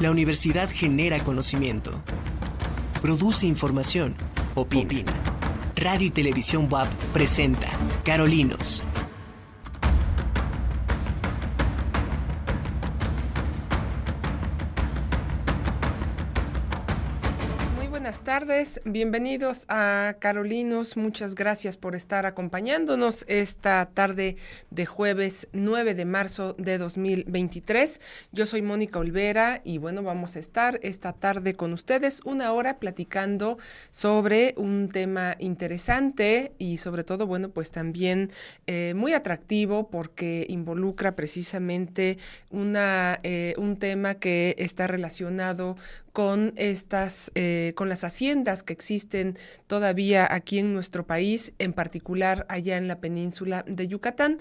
La universidad genera conocimiento, produce información, opina. Radio y Televisión WAP presenta Carolinos tardes, bienvenidos a Carolinos, muchas gracias por estar acompañándonos esta tarde de jueves 9 de marzo de 2023. Yo soy Mónica Olvera y bueno, vamos a estar esta tarde con ustedes una hora platicando sobre un tema interesante y sobre todo, bueno, pues también eh, muy atractivo porque involucra precisamente una, eh, un tema que está relacionado con estas, eh, con las haciendas que existen todavía aquí en nuestro país, en particular allá en la península de Yucatán.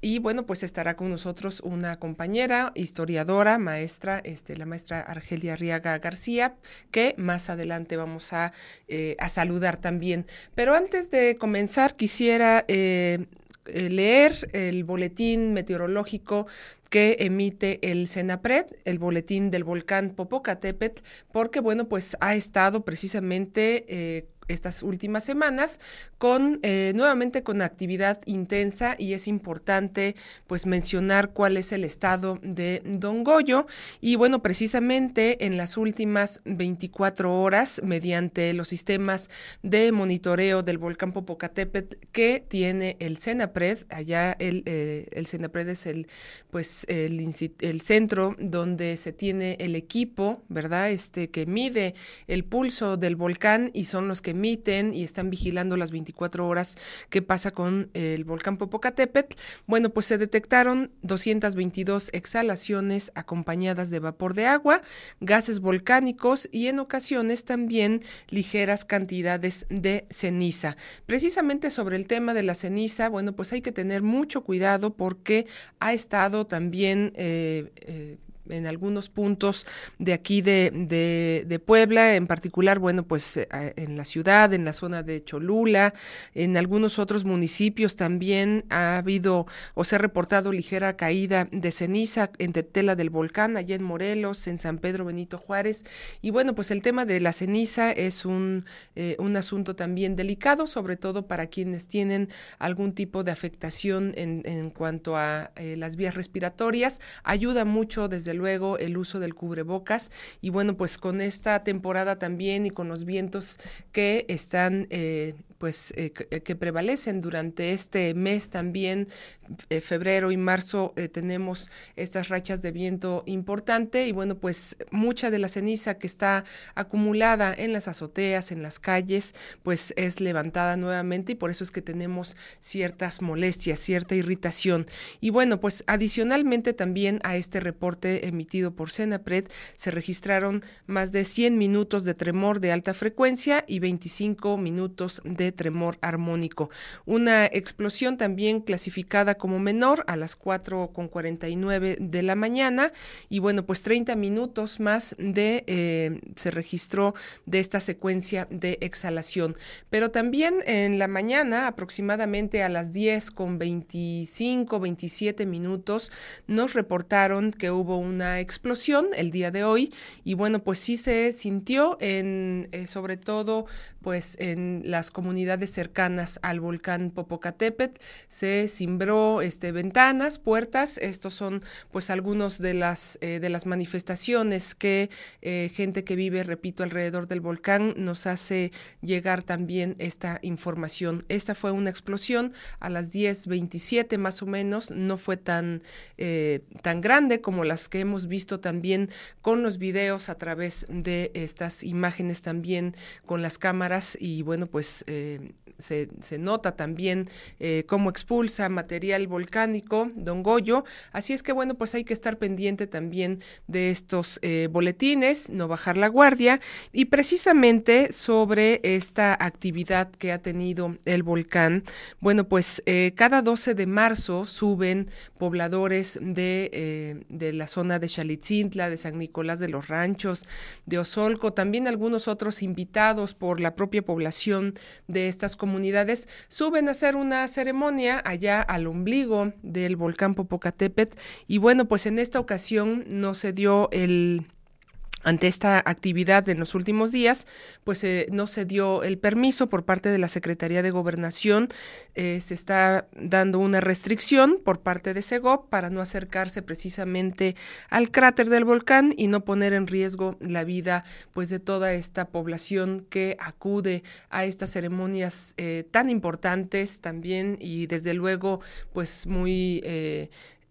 Y bueno, pues estará con nosotros una compañera, historiadora, maestra, este, la maestra Argelia Arriaga García, que más adelante vamos a, eh, a saludar también. Pero antes de comenzar, quisiera eh, leer el boletín meteorológico que emite el CENAPRED, el boletín del volcán Popocatépetl, porque, bueno, pues ha estado precisamente eh, estas últimas semanas con eh, nuevamente con actividad intensa y es importante pues mencionar cuál es el estado de Don Goyo. Y bueno precisamente en las últimas 24 horas mediante los sistemas de monitoreo del volcán Popocatépetl que tiene el CENAPRED allá el, eh, el CENAPRED es el pues el, el centro donde se tiene el equipo verdad este que mide el pulso del volcán y son los que emiten y están vigilando las 24 horas qué pasa con el volcán Popocatépetl. Bueno, pues se detectaron 222 exhalaciones acompañadas de vapor de agua, gases volcánicos y en ocasiones también ligeras cantidades de ceniza. Precisamente sobre el tema de la ceniza, bueno, pues hay que tener mucho cuidado porque ha estado también eh, eh, en algunos puntos de aquí de, de, Puebla, en particular, bueno, pues eh, en la ciudad, en la zona de Cholula, en algunos otros municipios también ha habido o se ha reportado ligera caída de ceniza en Tetela del Volcán, allá en Morelos, en San Pedro Benito Juárez. Y bueno, pues el tema de la ceniza es un, eh, un asunto también delicado, sobre todo para quienes tienen algún tipo de afectación en, en cuanto a eh, las vías respiratorias. Ayuda mucho, desde luego el uso del cubrebocas. Y bueno, pues con esta temporada también y con los vientos que están eh, pues eh, eh, que, prevalecen durante este mes también, eh, febrero y marzo, tenemos estas rachas de viento importante y bueno, pues mucha de la ceniza que está acumulada en las azoteas, en las calles, pues es levantada nuevamente y por eso es que tenemos ciertas molestias, cierta irritación. Y bueno, pues adicionalmente también a este reporte emitido por Senapred se registraron más de 100 minutos de tremor de alta frecuencia y 25 minutos de tremor armónico. Una explosión también clasificada como menor a las 4.49 de la mañana y bueno, pues 30 minutos más de eh, se registró de esta secuencia de exhalación. Pero también en la mañana, aproximadamente a las 10 con 25, 27 minutos, nos reportaron que hubo una explosión el día de hoy y bueno, pues sí se sintió en eh, sobre todo pues en las comunidades cercanas al volcán Popocatépetl. Se cimbró este ventanas, puertas, estos son pues algunos de las eh, de las manifestaciones que eh, gente que vive, repito, alrededor del volcán nos hace llegar también esta información. Esta fue una explosión a las 10:27 más o menos, no fue tan eh, tan grande como las que hemos visto también con los videos a través de estas imágenes también con las cámaras y bueno, pues eh, se, nota también eh, cómo expulsa material volcánico Don Goyo. Así es que bueno, pues hay que estar pendiente también de estos eh, boletines, no bajar la guardia y precisamente sobre esta actividad que ha tenido el volcán. Bueno, pues cada 12 de marzo suben pobladores de, de la zona de Chalitzintla, de San Nicolás de los Ranchos, de Osolco, también algunos otros invitados por la propia población de estas comunidades, suben a hacer una ceremonia allá al ombligo del volcán Popocatépetl. Y bueno, pues en esta ocasión no se dio el ante esta actividad en los últimos días, pues eh, no se dio el permiso por parte de la Secretaría de Gobernación. Eh, se está dando una restricción por parte de SEGOP para no acercarse precisamente al cráter del volcán y no poner en riesgo la vida pues de toda esta población que acude a estas ceremonias eh, tan importantes también y desde luego pues muy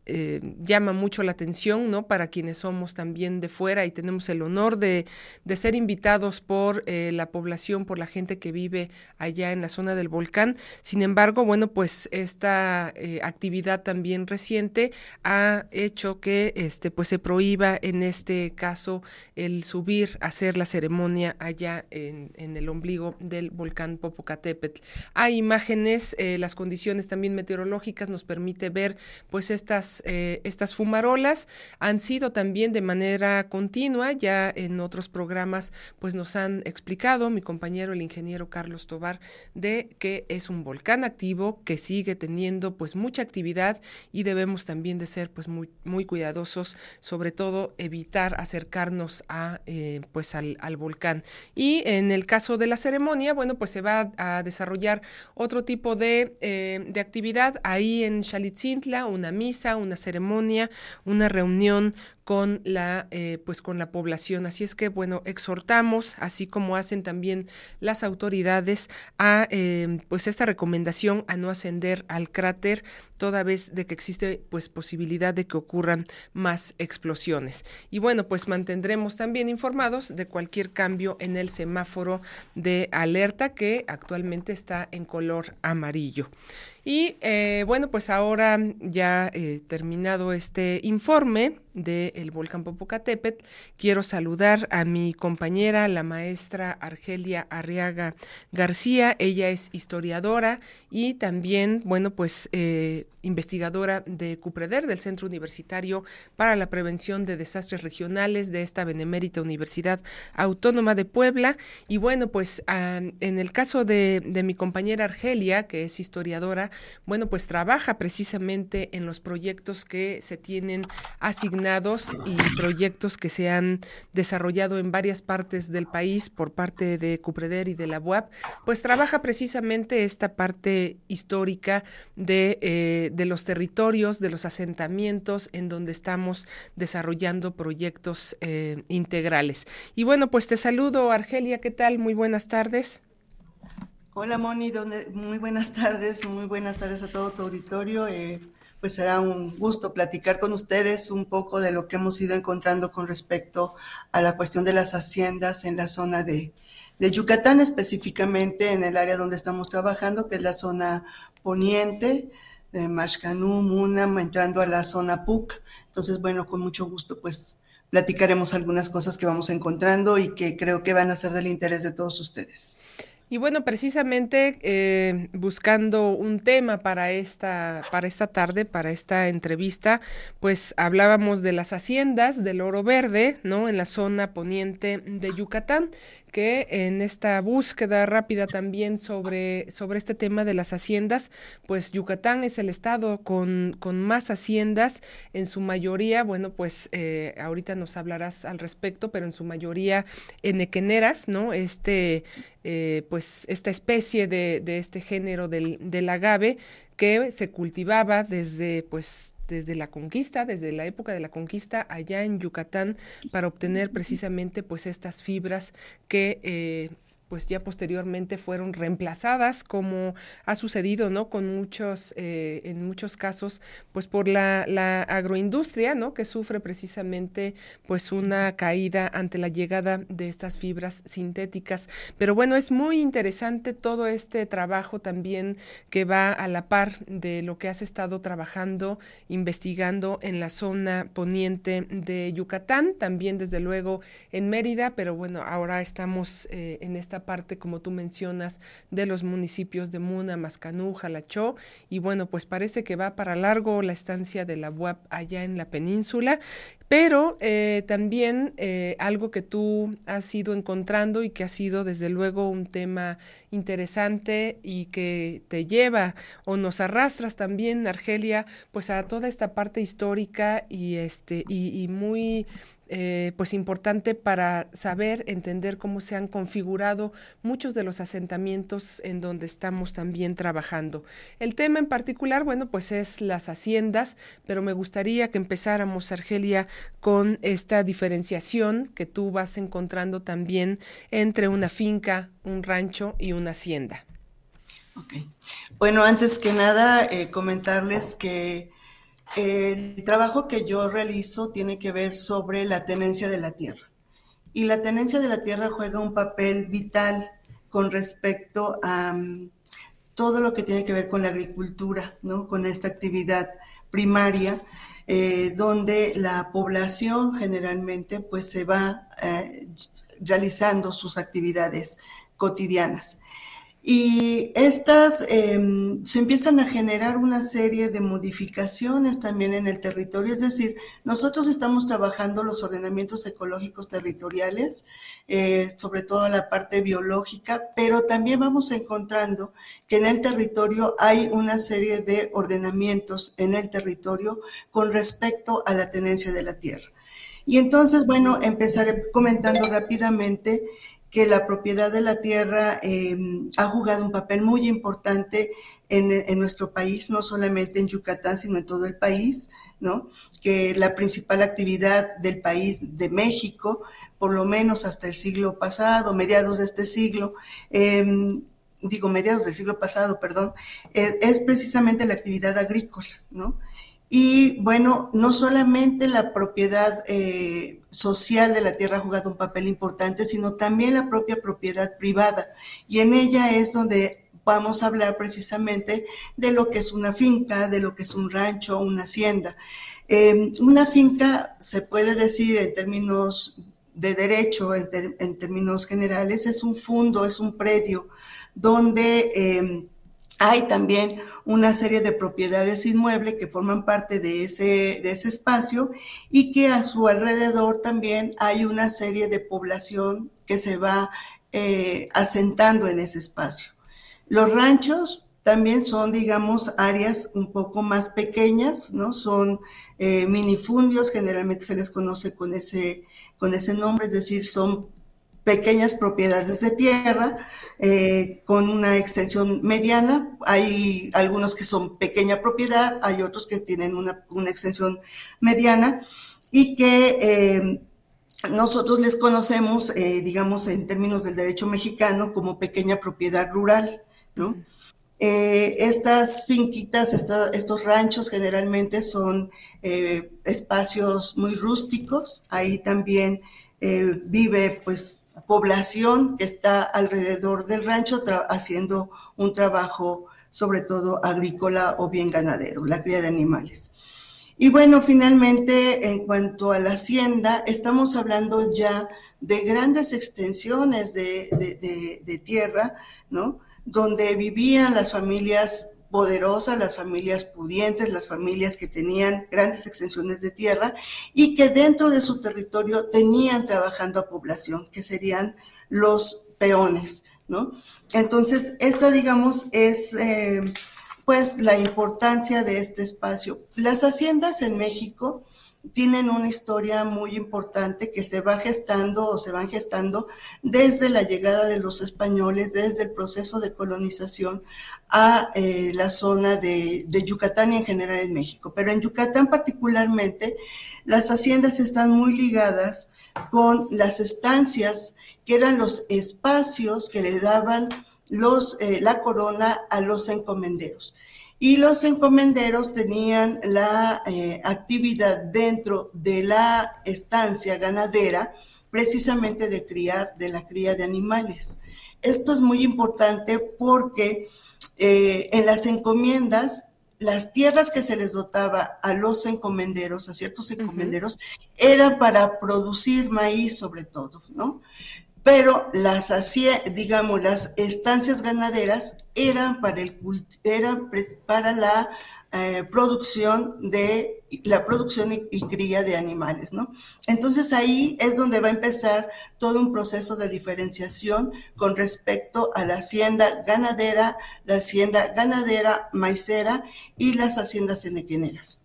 eh, llama mucho la atención, ¿no? Para quienes somos también de fuera y tenemos el honor de, ser invitados por eh, la población, por la gente que vive allá en la zona del volcán. Sin embargo, bueno, pues esta eh, actividad también reciente ha hecho que este, pues se prohíba en este caso el subir a hacer la ceremonia allá en, el ombligo del volcán Popocatépetl. Hay imágenes, las condiciones también meteorológicas nos permite ver pues estas eh, estas, fumarolas han sido también de manera continua, ya en otros programas pues nos han explicado mi compañero el ingeniero Carlos Tobar de que es un volcán activo que sigue teniendo pues mucha actividad y debemos también de ser pues muy, cuidadosos, sobre todo evitar acercarnos a eh, pues al, volcán. Y en el caso de la ceremonia, bueno, pues se va a desarrollar otro tipo de, eh, de actividad ahí en Xalitzintla, una misa, una ceremonia, una reunión con la eh, pues con la población. Así es que bueno exhortamos así como hacen también las autoridades a eh, pues esta recomendación a no ascender al cráter toda vez de que existe pues posibilidad de que ocurran más explosiones. Y bueno pues mantendremos también informados de cualquier cambio en el semáforo de alerta que actualmente está en color amarillo y eh, bueno, pues ahora ya terminado este informe del volcán Popocatépetl, quiero saludar a mi compañera, la maestra Argelia Arriaga García. Ella es historiadora y también, bueno, pues eh, investigadora de CUPREDER, del Centro Universitario para la Prevención de Desastres Regionales de esta Benemérita Universidad Autónoma de Puebla. Y bueno, pues en el caso de, de mi compañera Argelia, que es historiadora, bueno, pues trabaja precisamente en los proyectos que se tienen asignados y proyectos que se han desarrollado en varias partes del país por parte de CUPREDER y de la UAP, pues trabaja precisamente esta parte histórica de, eh, de los territorios, de los asentamientos en donde estamos desarrollando proyectos eh, integrales. Y bueno, pues te saludo, Argelia, ¿qué tal? Muy buenas tardes. Hola Moni, muy buenas tardes, muy buenas tardes a todo tu auditorio. Eh, pues será un gusto platicar con ustedes un poco de lo que hemos ido encontrando con respecto a la cuestión de las haciendas en la zona de, de Yucatán, específicamente en el área donde estamos trabajando, que es la zona poniente de Mashcanú, Munam, entrando a la zona PUC. Entonces, bueno, con mucho gusto, pues platicaremos algunas cosas que vamos encontrando y que creo que van a ser del interés de todos ustedes. Y bueno, precisamente eh, buscando un tema para esta, para esta tarde, para esta entrevista, pues hablábamos de las haciendas del oro verde, ¿no? En la zona poniente de Yucatán, que en esta búsqueda rápida también sobre, sobre este tema de las haciendas, pues Yucatán es el estado con, con más haciendas, en su mayoría, bueno, pues eh, ahorita nos hablarás al respecto, pero en su mayoría en equeneras, ¿no? Este, eh, pues esta especie de, de este género del, del agave que se cultivaba desde pues desde la conquista, desde la época de la conquista allá en Yucatán para obtener precisamente pues estas fibras que eh, pues ya posteriormente fueron reemplazadas, como ha sucedido, ¿no? Con muchos, eh, en muchos casos, pues por la, la, agroindustria, ¿no? Que sufre precisamente, pues una caída ante la llegada de estas fibras sintéticas. Pero bueno, es muy interesante todo este trabajo también que va a la par de lo que has estado trabajando, investigando en la zona poniente de Yucatán, también desde luego en Mérida, pero bueno, ahora estamos eh, en esta parte, como tú mencionas, de los municipios de Muna, Mascanú, Jalachó, y bueno, pues parece que va para largo la estancia de la UAP allá en la península, pero eh, también eh, algo que tú has ido encontrando y que ha sido desde luego un tema interesante y que te lleva o nos arrastras también, Argelia, pues a toda esta parte histórica y este y muy eh, pues importante para saber, entender cómo se han configurado muchos de los asentamientos en donde estamos también trabajando. El tema en particular, bueno, pues es las haciendas, pero me gustaría que empezáramos, Argelia, con esta diferenciación que tú vas encontrando también entre una finca, un rancho y una hacienda. Bueno, antes que nada, eh, comentarles que el trabajo que yo realizo tiene que ver sobre la tenencia de la tierra. Y la tenencia de la tierra juega un papel vital con respecto a mm, todo lo que tiene que ver con la agricultura, ¿no? con esta actividad primaria, eh, donde la población generalmente pues, se va eh, realizando sus actividades cotidianas. Y estas em, se empiezan a generar una serie de modificaciones también en el territorio, es decir, nosotros estamos trabajando los ordenamientos ecológicos territoriales, eh, sobre todo la parte biológica, pero también vamos encontrando que en el territorio hay una serie de ordenamientos en el territorio con respecto a la tenencia de la tierra. Y entonces, bueno, empezaré comentando rápidamente que la propiedad de la tierra em, ha jugado un papel muy importante en, nuestro país, no solamente en Yucatán, sino en todo el país, ¿no? Que la principal actividad del país de México, por lo menos hasta el siglo pasado, mediados de este siglo, em, digo mediados del siglo pasado, perdón, es, es precisamente la actividad agrícola, ¿no? Y bueno, no solamente la propiedad eh, social de la tierra ha jugado un papel importante, sino también la propia propiedad privada. Y en ella es donde vamos a hablar precisamente de lo que es una finca, de lo que es un rancho, una hacienda. Em, una finca se puede decir en términos de derecho, en, términos generales, es un fondo, es un predio donde em, hay también una serie de propiedades inmuebles que forman parte de ese, de ese espacio y que a su alrededor también hay una serie de población que se va eh, asentando en ese espacio. Los ranchos también son, digamos, áreas un poco más pequeñas, ¿no? Son eh, minifundios, generalmente se les conoce con ese, con ese nombre, es decir, son pequeñas propiedades de tierra eh, con una extensión mediana. Hay algunos que son pequeña propiedad, hay otros que tienen una, extensión mediana y que eh, nosotros les conocemos, eh, digamos, en términos del derecho mexicano como pequeña propiedad rural, ¿no? estas finquitas, estos ranchos generalmente son espacios muy rústicos, ahí también vive pues población que está alrededor del rancho haciendo un trabajo sobre todo agrícola o bien ganadero, la cría de animales. Y bueno, finalmente, en cuanto a la hacienda, estamos hablando ya de grandes extensiones de, de tierra, ¿no? Donde vivían las familias poderosas, las familias pudientes, las familias que tenían grandes extensiones de tierra y que dentro de su territorio tenían trabajando a población, que serían los peones, ¿no? Entonces, esta, digamos, es eh, pues la importancia de este espacio. Las haciendas en México tienen una historia muy importante que se va gestando o se van gestando desde la llegada de los españoles, desde el proceso de colonización a eh, la zona de, de, Yucatán y en general en México. Pero en Yucatán particularmente, las haciendas están muy ligadas con las estancias, que eran los espacios que le daban los, eh, la corona a los encomenderos. Y los encomenderos tenían la eh, actividad dentro de la estancia ganadera, precisamente de criar, de la cría de animales. Esto es muy importante porque eh, en las encomiendas, las tierras que se les dotaba a los encomenderos, a ciertos encomenderos, eran para producir maíz sobre todo, ¿no? pero las hacía, digamos, las estancias ganaderas eran para, el, eran para la eh, producción de la producción y, cría de animales, ¿no? Entonces ahí es donde va a empezar todo un proceso de diferenciación con respecto a la hacienda ganadera, la hacienda ganadera maicera y las haciendas enequeneras.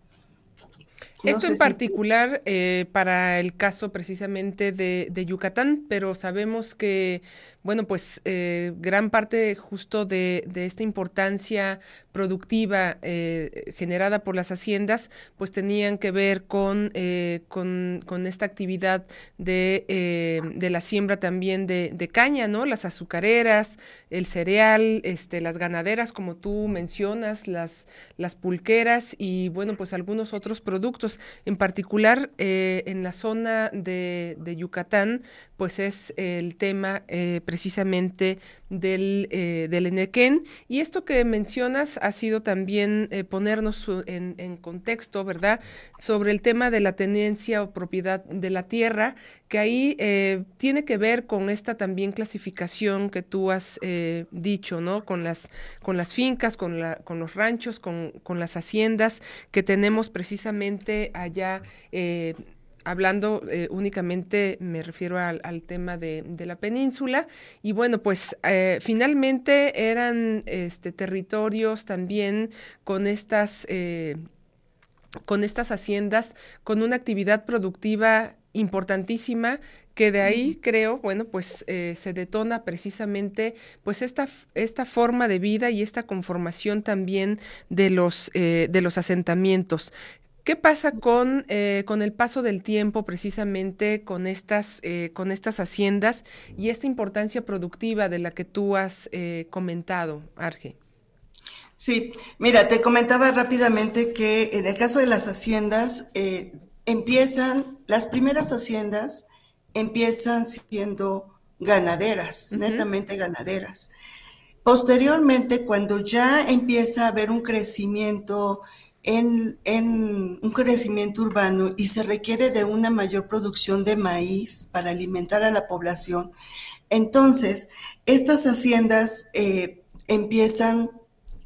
Esto en particular eh, para el caso precisamente de, de, Yucatán, pero sabemos que, bueno, pues eh, gran parte justo de, de, esta importancia productiva eh, generada por las haciendas, pues tenían que ver con, con, con, esta actividad de, de la siembra también de, de, caña, ¿no? Las azucareras, el cereal, este, las ganaderas, como tú mencionas, las, las pulqueras y, bueno, pues algunos otros productos en particular, eh, en la zona de, Yucatán, pues es el tema eh, precisamente del, eh, del Enequén. Y esto que mencionas ha sido también ponernos en, contexto, ¿verdad?, sobre el tema de la tenencia o propiedad de la tierra, que ahí tiene que ver con esta también clasificación que tú has dicho, ¿no?, con las, con las fincas, con, la, con los ranchos, con, con las haciendas que tenemos precisamente allá. Eh, hablando eh, únicamente, me refiero al, tema de, la península. Y bueno, pues eh, finalmente eran este, territorios también con estas, con estas haciendas, con una actividad productiva importantísima que de ahí creo, bueno, pues se detona precisamente pues esta, esta forma de vida y esta conformación también de los, de los asentamientos. ¿Qué pasa con, eh, con el paso del tiempo precisamente con estas, eh, con estas haciendas y esta importancia productiva de la que tú has eh, comentado, Arge? Sí, mira, te comentaba rápidamente que en el caso de las haciendas, empiezan, las primeras haciendas empiezan siendo ganaderas, netamente ganaderas. Posteriormente, cuando ya empieza a haber un crecimiento en, un crecimiento urbano y se requiere de una mayor producción de maíz para alimentar a la población, entonces estas haciendas eh, empiezan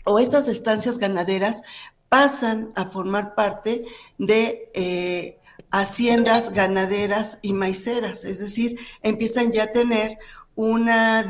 o estas estancias ganaderas pasan a formar parte de eh, haciendas ganaderas y maiceras, es decir, empiezan ya a tener una,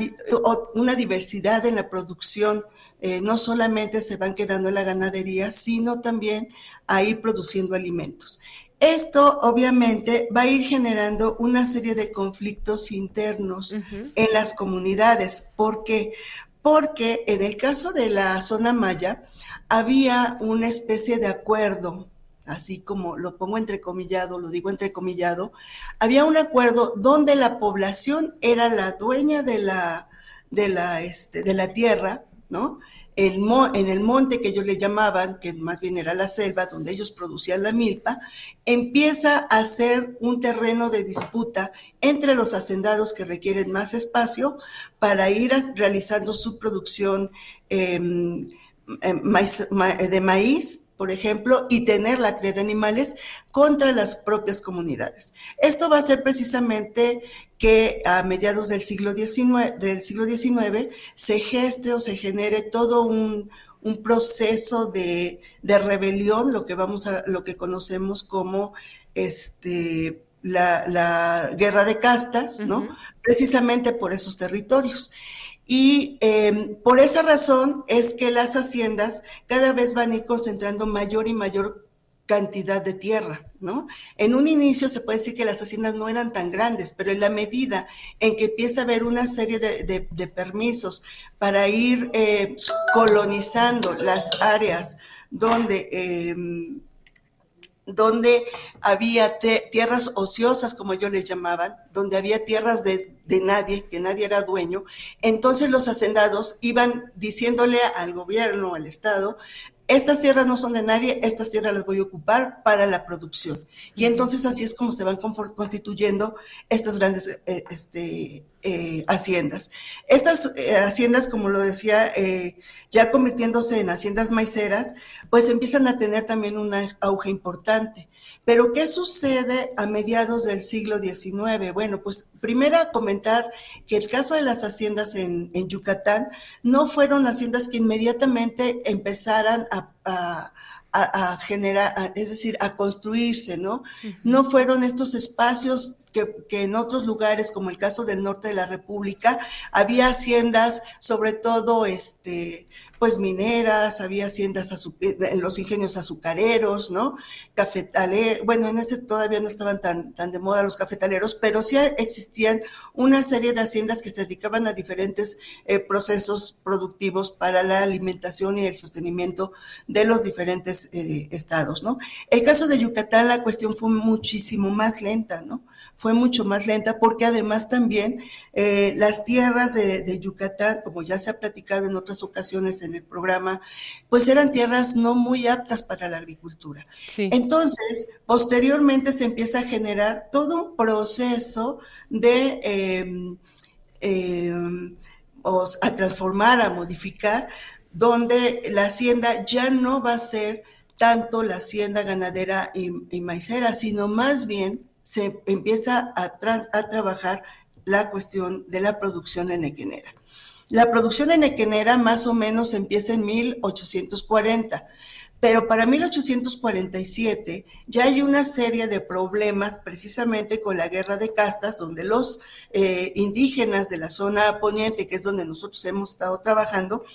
una diversidad en la producción eh, no solamente se van quedando en la ganadería, sino también a ir produciendo alimentos. Esto obviamente va a ir generando una serie de conflictos internos en las comunidades. ¿Por qué? Porque en el caso de la zona maya había una especie de acuerdo, así como lo pongo entrecomillado, lo digo entrecomillado, había un acuerdo donde la población era la dueña de la, de la, este, de la tierra en el monte que ellos le llamaban, que más bien era la selva, donde ellos producían la milpa, empieza a ser un terreno de disputa entre los hacendados que requieren más espacio para ir realizando su producción em, em, de maíz por ejemplo, y tener la cría de animales contra las propias comunidades. Esto va a ser precisamente que a mediados del siglo XIX, del siglo XIX se geste o se genere todo un, proceso de, rebelión, lo que vamos a, lo que conocemos como este, la, guerra de castas, ¿no? Precisamente por esos territorios. Y em, por esa razón es que las haciendas cada vez van a ir concentrando mayor y mayor cantidad de tierra, ¿no? En un inicio se puede decir que las haciendas no eran tan grandes, pero en la medida en que empieza a haber una serie de, permisos para ir eh, colonizando las áreas donde em, donde había tierras ociosas, como ellos les llamaban, donde había tierras de, de, nadie, que nadie era dueño. Entonces los hacendados iban diciéndole al gobierno, al Estado, estas tierras no son de nadie, estas tierras las voy a ocupar para la producción. Y entonces así es como se van constituyendo estas grandes eh, este, eh, haciendas. Estas eh, haciendas, como lo decía, ya convirtiéndose en haciendas maiceras, pues empiezan a tener también un auge importante. Pero, ¿qué sucede a mediados del siglo XIX? Bueno, pues primero comentar que el caso de las haciendas en, Yucatán no fueron haciendas que inmediatamente empezaran a, generar, es decir, a construirse, ¿no? No fueron estos espacios que, en otros lugares, como el caso del norte de la República, había haciendas, sobre todo este, pues mineras, había haciendas en los ingenios azucareros, ¿no? Cafetaleros, bueno, en ese todavía no estaban tan, tan de moda los cafetaleros, pero sí existían una serie de haciendas que se dedicaban a diferentes eh, procesos productivos para la alimentación y el sostenimiento de los diferentes eh, estados, ¿no? El caso de Yucatán, la cuestión fue muchísimo más lenta, ¿no? Fue mucho más lenta porque además también eh, las tierras de, Yucatán, como ya se ha platicado en otras ocasiones en el programa, pues eran tierras no muy aptas para la agricultura. Entonces, posteriormente se empieza a generar todo un proceso de... Em, em, a transformar, a modificar, donde la hacienda ya no va a ser tanto la hacienda ganadera y, y maicera, sino más bien se empieza a, trabajar la cuestión de la producción enequenera. La producción enequenera más o menos empieza en 1840, pero para 1847 ya hay una serie de problemas precisamente con la guerra de castas, donde los eh, indígenas de la zona poniente, que es donde nosotros hemos estado trabajando,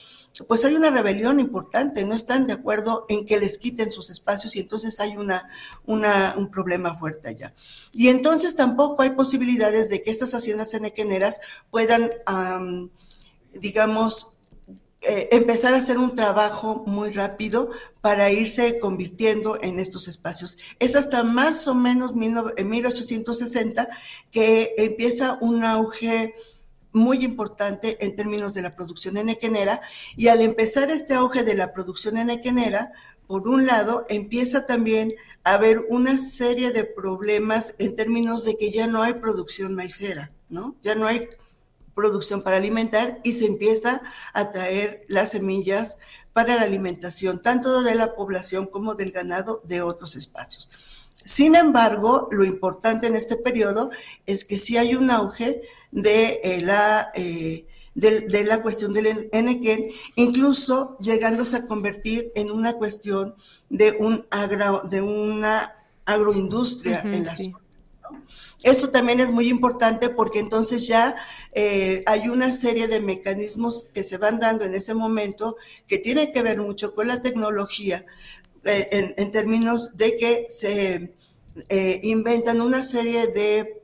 pues hay una rebelión importante, no están de acuerdo en que les quiten sus espacios y entonces hay una, un problema fuerte allá. Y entonces tampoco hay posibilidades de que estas haciendas enequeneras puedan, digamos, eh, empezar a hacer un trabajo muy rápido para irse convirtiendo en estos espacios. Es hasta más o menos en 1860 que empieza un auge muy importante en términos de la producción enequenera y al empezar este auge de la producción enequenera, por un lado, empieza también a haber una serie de problemas en términos de que ya no hay producción maicera, ¿no? Ya no hay producción para alimentar y se empieza a traer las semillas para la alimentación, tanto de la población como del ganado de otros espacios. Sin embargo, lo importante en este periodo es que sí hay un auge de, eh, la, eh, de, la cuestión del Enequén, incluso llegándose a convertir en una cuestión de, un agro, de una agroindustria en la zona. Eso también es muy importante porque entonces ya eh, hay una serie de mecanismos que se van dando en ese momento que tienen que ver mucho con la tecnología en, en, términos de que se inventan una serie de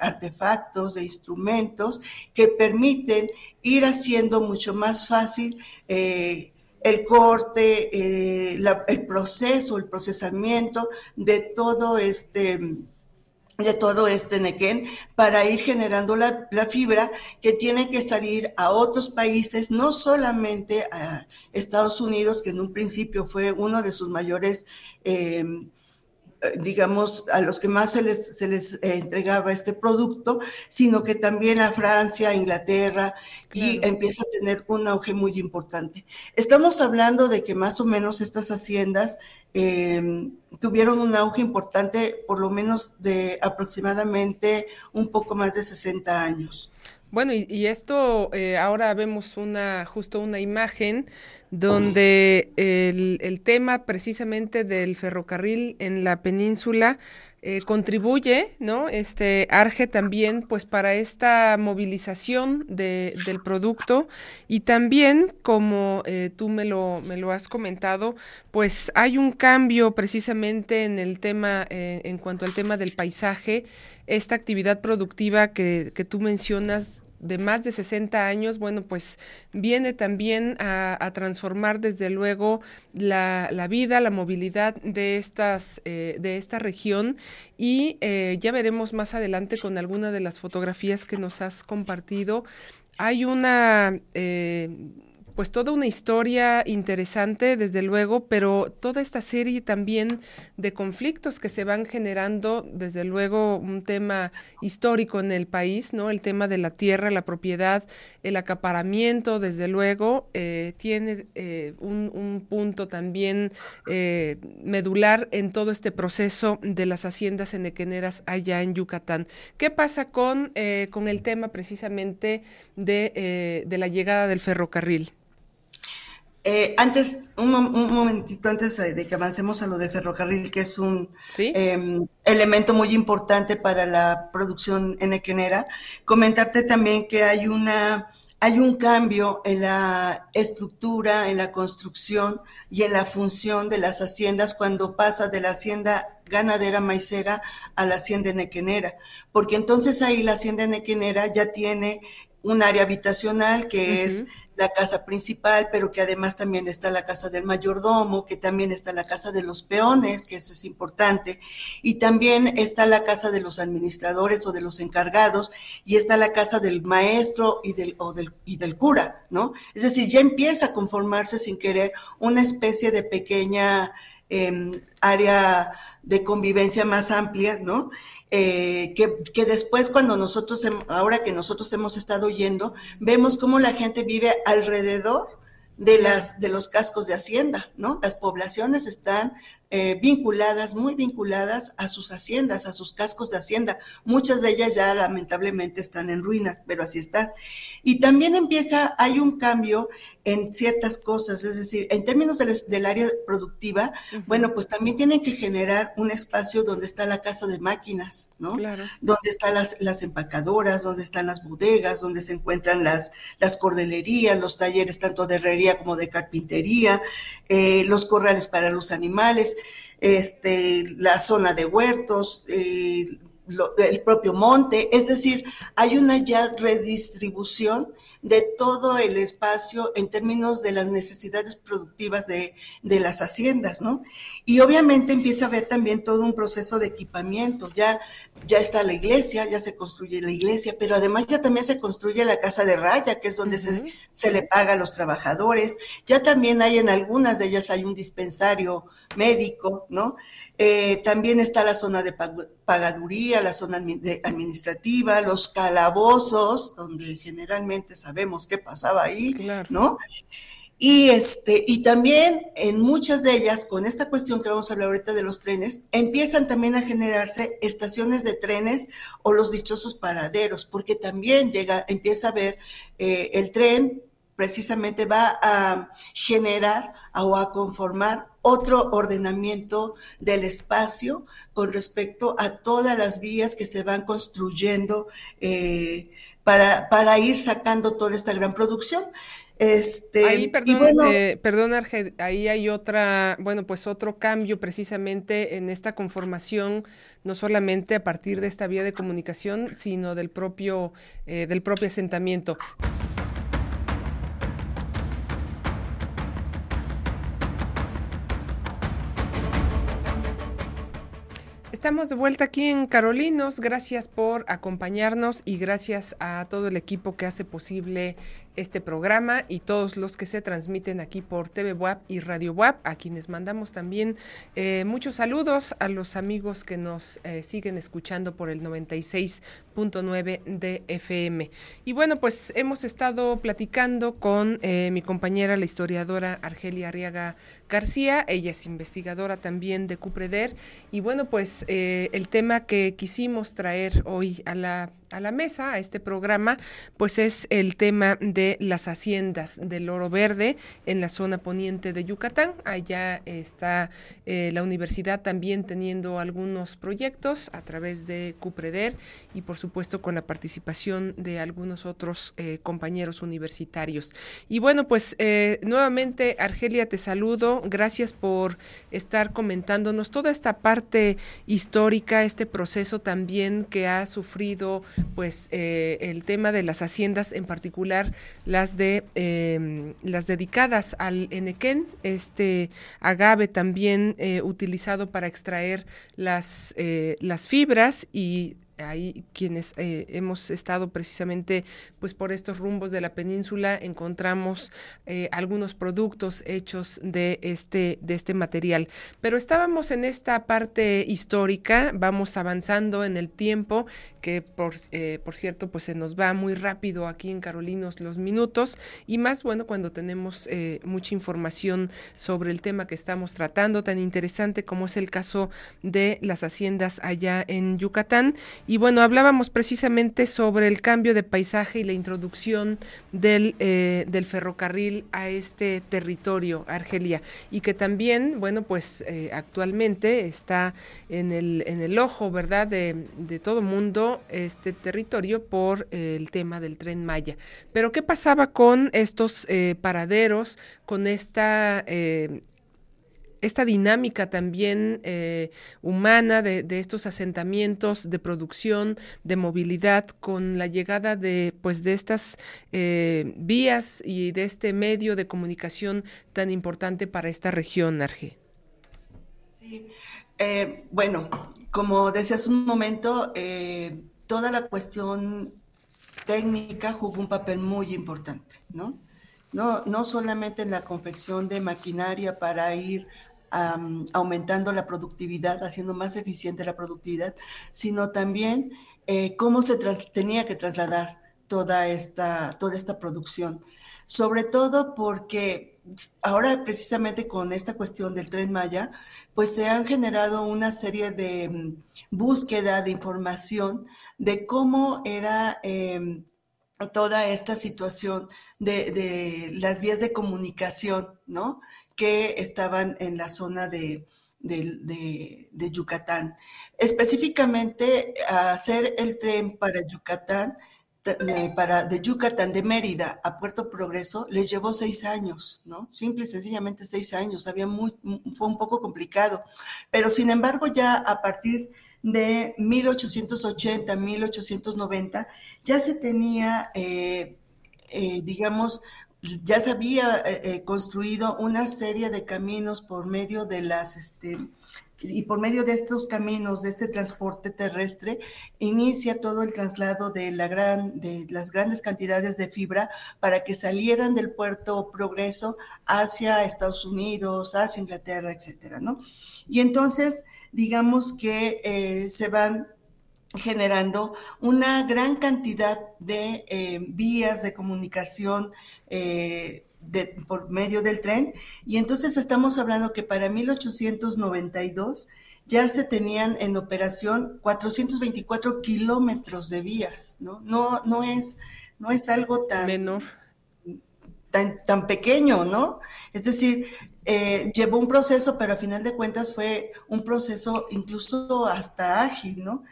artefactos, de instrumentos que permiten ir haciendo mucho más fácil eh, el corte, eh, el proceso, el procesamiento de todo este de todo este nequén para ir generando la, fibra que tiene que salir a otros países, no solamente a Estados Unidos, que en un principio fue uno de sus mayores eh, digamos, a los que más se les, se les eh, entregaba este producto, sino que también a Francia, a Inglaterra, y empieza a tener un auge muy importante. Estamos hablando de que más o menos estas haciendas em, tuvieron un auge importante, por lo menos de aproximadamente un poco más de 60 años. Bueno, y, esto eh, ahora vemos una justo una imagen donde el, tema precisamente del ferrocarril en la península eh, contribuye, ¿no? Este Arge también, pues para esta movilización de, del producto y también, como eh, tú me lo, me lo has comentado, pues hay un cambio precisamente en el tema, en cuanto al tema del paisaje, esta actividad productiva que, que tú mencionas de más de 60 años, bueno, pues viene también a, transformar desde luego la, la, vida, la movilidad de, estas, eh, de esta región y eh, ya veremos más adelante con alguna de las fotografías que nos has compartido. Hay una... Eh, pues toda una historia interesante, desde luego, pero toda esta serie también de conflictos que se van generando, desde luego, un tema histórico en el país, ¿no? El tema de la tierra, la propiedad, el acaparamiento, desde luego, eh, tiene eh, un, punto también eh, medular en todo este proceso de las haciendas enequeneras allá en Yucatán. ¿Qué pasa con, con el tema precisamente de, de la llegada del ferrocarril? Eh, antes, un, momentito antes de que avancemos a lo del ferrocarril, que es un em, elemento muy importante para la producción enequenera, comentarte también que hay una hay un cambio en la estructura, en la construcción y en la función de las haciendas cuando pasa de la hacienda ganadera maicera a la hacienda nequenera, porque entonces ahí la hacienda nequenera ya tiene un área habitacional que es la casa principal, pero que además también está la casa del mayordomo, que también está la casa de los peones, que eso es importante, y también está la casa de los administradores o de los encargados, y está la casa del maestro y del, del, y del cura, ¿no? Es decir, ya empieza a conformarse sin querer una especie de pequeña em, área de convivencia más amplia, ¿no? Eh, que, después cuando nosotros, ahora que nosotros hemos estado yendo, vemos cómo la gente vive alrededor de, las, de los cascos de hacienda, ¿no? Las poblaciones están eh, vinculadas, muy vinculadas a sus haciendas, a sus cascos de hacienda. Muchas de ellas ya lamentablemente están en ruinas, pero así están. Y también empieza, hay un cambio en ciertas cosas, es decir, en términos del, área productiva, bueno, pues también tienen que generar un espacio donde está la casa de máquinas, ¿no? Claro. Donde están las, las empacadoras, donde están las bodegas, donde se encuentran las, las cordelerías, los talleres tanto de herrería como de carpintería, eh, los corrales para los animales este, la zona de huertos, eh, el propio monte, es decir, hay una ya redistribución de todo el espacio en términos de las necesidades productivas de, de, las haciendas, ¿no? Y obviamente empieza a haber también todo un proceso de equipamiento, ya, ya está la iglesia, ya se construye la iglesia, pero además ya también se construye la casa de raya, que es donde se, se, le paga a los trabajadores, ya también hay en algunas de ellas hay un dispensario médico, ¿no? Eh, también está la zona de pagaduría, la zona administrativa, los calabozos, donde generalmente sabemos qué pasaba ahí, ¿no? Y, este, y también en muchas de ellas, con esta cuestión que vamos a hablar ahorita de los trenes, empiezan también a generarse estaciones de trenes o los dichosos paraderos, porque también llega, empieza a ver eh, el tren precisamente va a generar o a conformar otro ordenamiento del espacio con respecto a todas las vías que se van construyendo eh, para, para ir sacando toda esta gran producción. Este, ahí, perdón, eh, perdón ahí hay otra, bueno, pues otro cambio precisamente en esta conformación, no solamente a partir de esta vía de comunicación, sino del propio, eh, del propio asentamiento. Estamos de vuelta aquí en Carolinos. Gracias por acompañarnos y gracias a todo el equipo que hace posible este programa y todos los que se transmiten aquí por TV WAP y Radio WAP, a quienes mandamos también eh, muchos saludos a los amigos que nos eh, siguen escuchando por el 96.9 de FM. Y bueno, pues hemos estado platicando con eh, mi compañera, la historiadora Argelia Arriaga García, ella es investigadora también de Cupreder, y bueno, pues el tema que quisimos traer hoy a la a la mesa, a este programa, pues es el tema de las haciendas del oro verde en la zona poniente de Yucatán. Allá está eh, la universidad también teniendo algunos proyectos a través de Cupreder y por supuesto con la participación de algunos otros eh, compañeros universitarios. Y bueno, pues eh, nuevamente, Argelia, te saludo. Gracias por estar comentándonos toda esta parte histórica, este proceso también que ha sufrido pues el tema de las haciendas, en particular las de em, las dedicadas al enequén, este agave también eh, utilizado para extraer las, eh, las fibras y ahí quienes eh, hemos estado precisamente pues por estos rumbos de la península encontramos eh, algunos productos hechos de este de este material. Pero estábamos en esta parte histórica vamos avanzando en el tiempo que por, eh, por cierto pues se nos va muy rápido aquí en Carolinos los minutos y más bueno cuando tenemos mucha información sobre el tema que estamos tratando tan interesante como es el caso de las haciendas allá en Yucatán Y bueno, hablábamos precisamente sobre el cambio de paisaje y la introducción del, eh, ferrocarril a este territorio, Argelia, y que también, bueno, pues eh, actualmente está en el, ojo, ¿verdad?, de, de todo mundo este territorio por el tema del tren Maya. Pero ¿qué pasaba con estos paraderos, con esta esta dinámica también eh, humana de, estos asentamientos de producción, de movilidad, con la llegada de, pues, de estas eh, vías y de este medio de comunicación tan importante para esta región, Arge. Sí, eh, bueno, como decía hace un momento, toda la cuestión técnica jugó un papel muy importante, ¿no? No, no solamente en la confección de maquinaria para ir aumentando la productividad, haciendo más eficiente la productividad, sino también eh, cómo se tenía que trasladar toda esta, toda esta producción. Sobre todo porque ahora precisamente con esta cuestión del tren Maya, pues se han generado una serie de mm, búsqueda de información de cómo era em, toda esta situación de, de, las vías de comunicación, ¿no? Que estaban en la zona de, Yucatán. Específicamente, hacer el tren para Yucatán, para, de Yucatán, de Mérida a Puerto Progreso, les llevó seis años, ¿no? Simple y sencillamente seis años. Había fue un poco complicado. Pero sin embargo, ya a partir de 1880, 1890, ya se tenía, eh, eh, digamos, ya se había eh, eh, construido una serie de caminos por medio de las, este, y por medio de estos caminos, de este transporte terrestre, inicia todo el traslado de, la gran, de las grandes cantidades de fibra para que salieran del puerto Progreso hacia Estados Unidos, hacia Inglaterra, etcétera, ¿no? Y entonces, digamos que eh, se van generando una gran cantidad de eh, vías de comunicación eh, por medio del tren. Y entonces estamos hablando que para 1892 ya se tenían en operación 424 kilómetros de vías, ¿no? No, no, es, no es algo tan... Menor. Tan, tan pequeño, ¿no? Es decir, eh, llevó un proceso, pero a final de cuentas fue un proceso incluso hasta ágil, ¿no?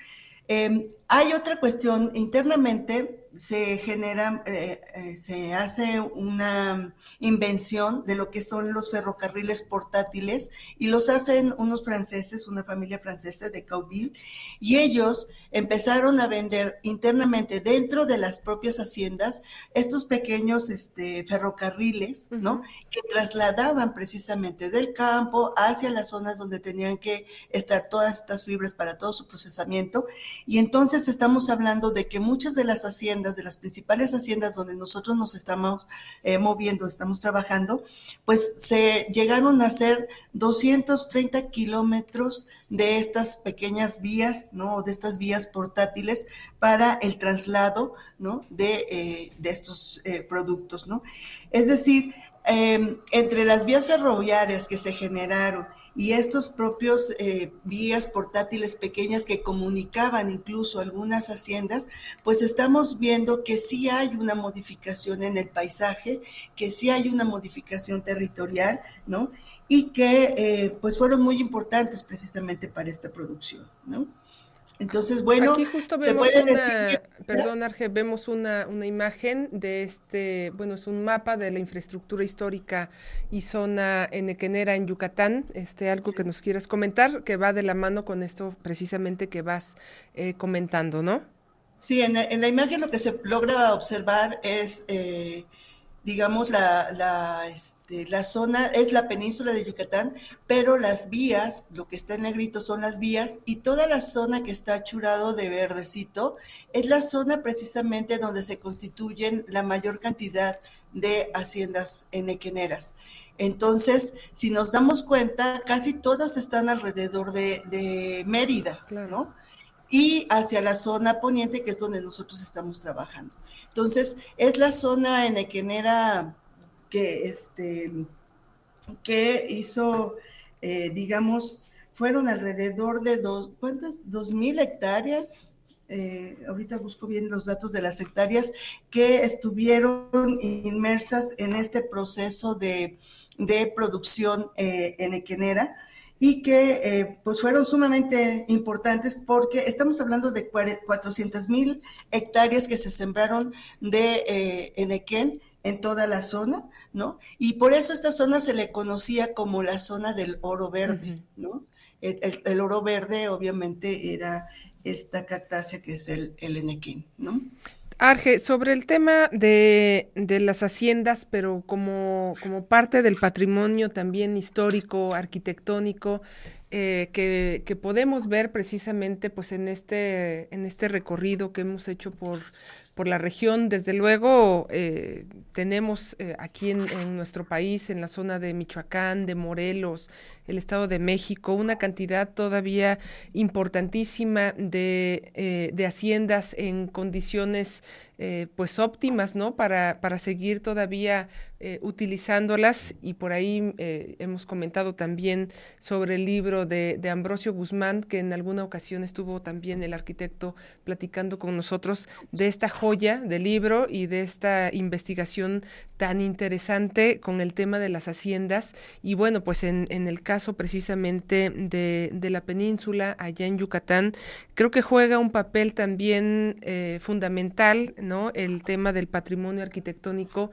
Em, hay otra cuestión, internamente se genera, eh, eh, se hace una invención de lo que son los ferrocarriles portátiles y los hacen unos franceses, una familia francesa de Cauville, y ellos empezaron a vender internamente dentro de las propias haciendas estos pequeños este, ferrocarriles, ¿no? Que trasladaban precisamente del campo hacia las zonas donde tenían que estar todas estas fibras para todo su procesamiento. Y entonces estamos hablando de que muchas de las haciendas, de las principales haciendas donde nosotros nos estamos eh, moviendo, estamos trabajando, pues se llegaron a hacer 230 kilómetros de estas pequeñas vías, ¿no? De estas vías portátiles para el traslado, ¿no? De, eh, estos eh, productos, ¿no? Es decir, em, entre las vías ferroviarias que se generaron y estos propios eh, vías portátiles pequeñas que comunicaban incluso algunas haciendas, pues estamos viendo que sí hay una modificación en el paisaje, que sí hay una modificación territorial, ¿no? Y que eh, pues fueron muy importantes precisamente para esta producción, ¿no? Entonces, bueno, Aquí justo vemos una, perdón, Arge, vemos una, una, imagen de este, bueno, es un mapa de la infraestructura histórica y zona enequenera en Yucatán, este, algo que nos quieras comentar, que va de la mano con esto precisamente que vas eh, comentando, ¿no? Sí, en, en, la imagen lo que se logra observar es eh, digamos, la, la, este, la zona es la península de Yucatán, pero las vías, lo que está en negrito son las vías, y toda la zona que está churado de verdecito es la zona precisamente donde se constituyen la mayor cantidad de haciendas enequeneras. Entonces, si nos damos cuenta, casi todas están alrededor de, de Mérida, ¿no? Y hacia la zona poniente, que es donde nosotros estamos trabajando. Entonces, es la zona en enequenera que, este, que hizo, eh, digamos, fueron alrededor de dos, ¿cuántas? Dos mil hectáreas eh, ahorita busco bien los datos de las hectáreas, que estuvieron inmersas en este proceso de, producción eh, en equenera y que eh, pues fueron sumamente importantes porque estamos hablando de 400 mil hectáreas que se sembraron de eh, enequén en toda la zona, ¿no? Y por eso esta zona se le conocía como la zona del oro verde, ¿no? El, oro verde obviamente era esta cactácea que es el, el enequén, ¿no? Arge, sobre el tema de, de las haciendas, pero como, como, parte del patrimonio también histórico, arquitectónico, eh, que, podemos ver precisamente pues en este, en este recorrido que hemos hecho por, por la región. Desde luego, eh, tenemos eh, aquí en, nuestro país, en la zona de Michoacán, de Morelos, el Estado de México, una cantidad todavía importantísima de, eh, de haciendas en condiciones pues óptimas, ¿no? Para, para seguir todavía utilizándolas y por ahí hemos comentado también sobre el libro de, Ambrosio Guzmán, que en alguna ocasión estuvo también el arquitecto platicando con nosotros de esta joya del libro y de esta investigación tan interesante con el tema de las haciendas. Y bueno, pues en, el caso precisamente de, la península, allá en Yucatán, creo que juega un papel también eh, fundamental, ¿no? El tema del patrimonio arquitectónico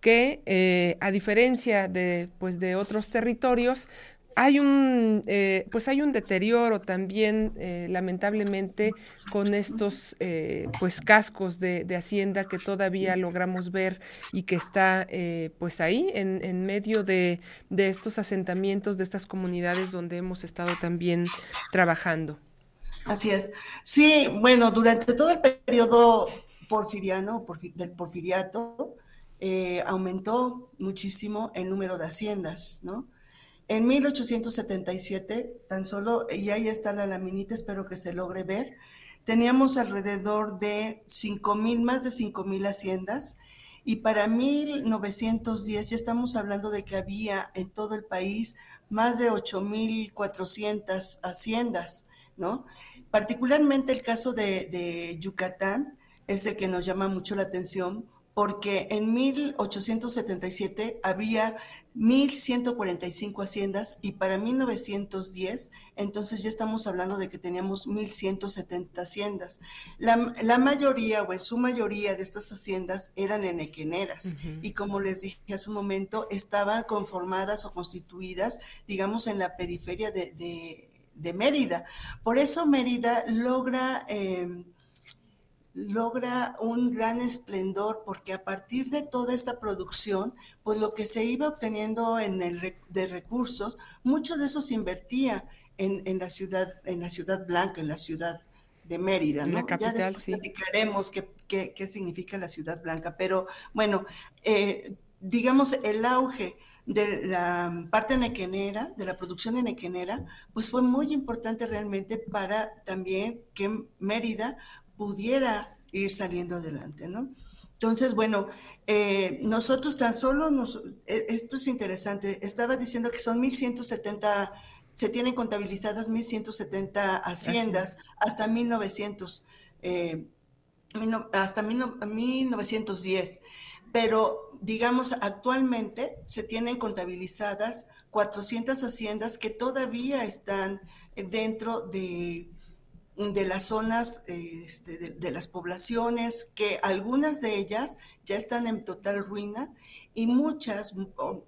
que eh, a diferencia de pues de otros territorios hay un, eh, pues hay un deterioro también, eh, lamentablemente, con estos eh, pues cascos de, hacienda que todavía logramos ver y que está pues ahí en, en medio de, de, estos asentamientos, de estas comunidades donde hemos estado también trabajando. Así es. Sí, bueno, durante todo el periodo porfiriano, del porfiriato, aumentó muchísimo el número de haciendas, ¿no? En 1877, tan solo, y ahí está la laminita, espero que se logre ver, teníamos alrededor de 5 mil, más de 5 mil haciendas, y para 1910 ya estamos hablando de que había en todo el país más de 8.400 haciendas, ¿no? Particularmente el caso de Yucatán es el que nos llama mucho la atención porque en 1877 había 1.145 haciendas y para 1910, entonces ya estamos hablando de que teníamos 1.170 haciendas. La, la, mayoría o en su mayoría de estas haciendas eran enequeneras y como les dije hace un momento, estaban conformadas o constituidas, digamos, en la periferia de, Mérida. Por eso Mérida logra... Eh, logra un gran esplendor porque a partir de toda esta producción, pues lo que se iba obteniendo en el de recursos, mucho de eso se invertía en, la ciudad, en la ciudad blanca, en la ciudad de Mérida, ¿no? La capital, ya después platicaremos qué, qué, significa la ciudad blanca, pero bueno, eh, digamos el auge de la parte nequenera, de la producción enequenera, pues fue muy importante realmente para también que Mérida pudiera ir saliendo adelante, ¿no? Entonces, bueno, eh, nosotros tan solo, nos, e, esto es interesante, estaba diciendo que son 1.170, se tienen contabilizadas 1.170 haciendas hasta 1900, eh, hasta 1910, pero digamos, actualmente se tienen contabilizadas 400 haciendas que todavía están dentro de de las zonas este, de, las poblaciones, que algunas de ellas ya están en total ruina y muchas,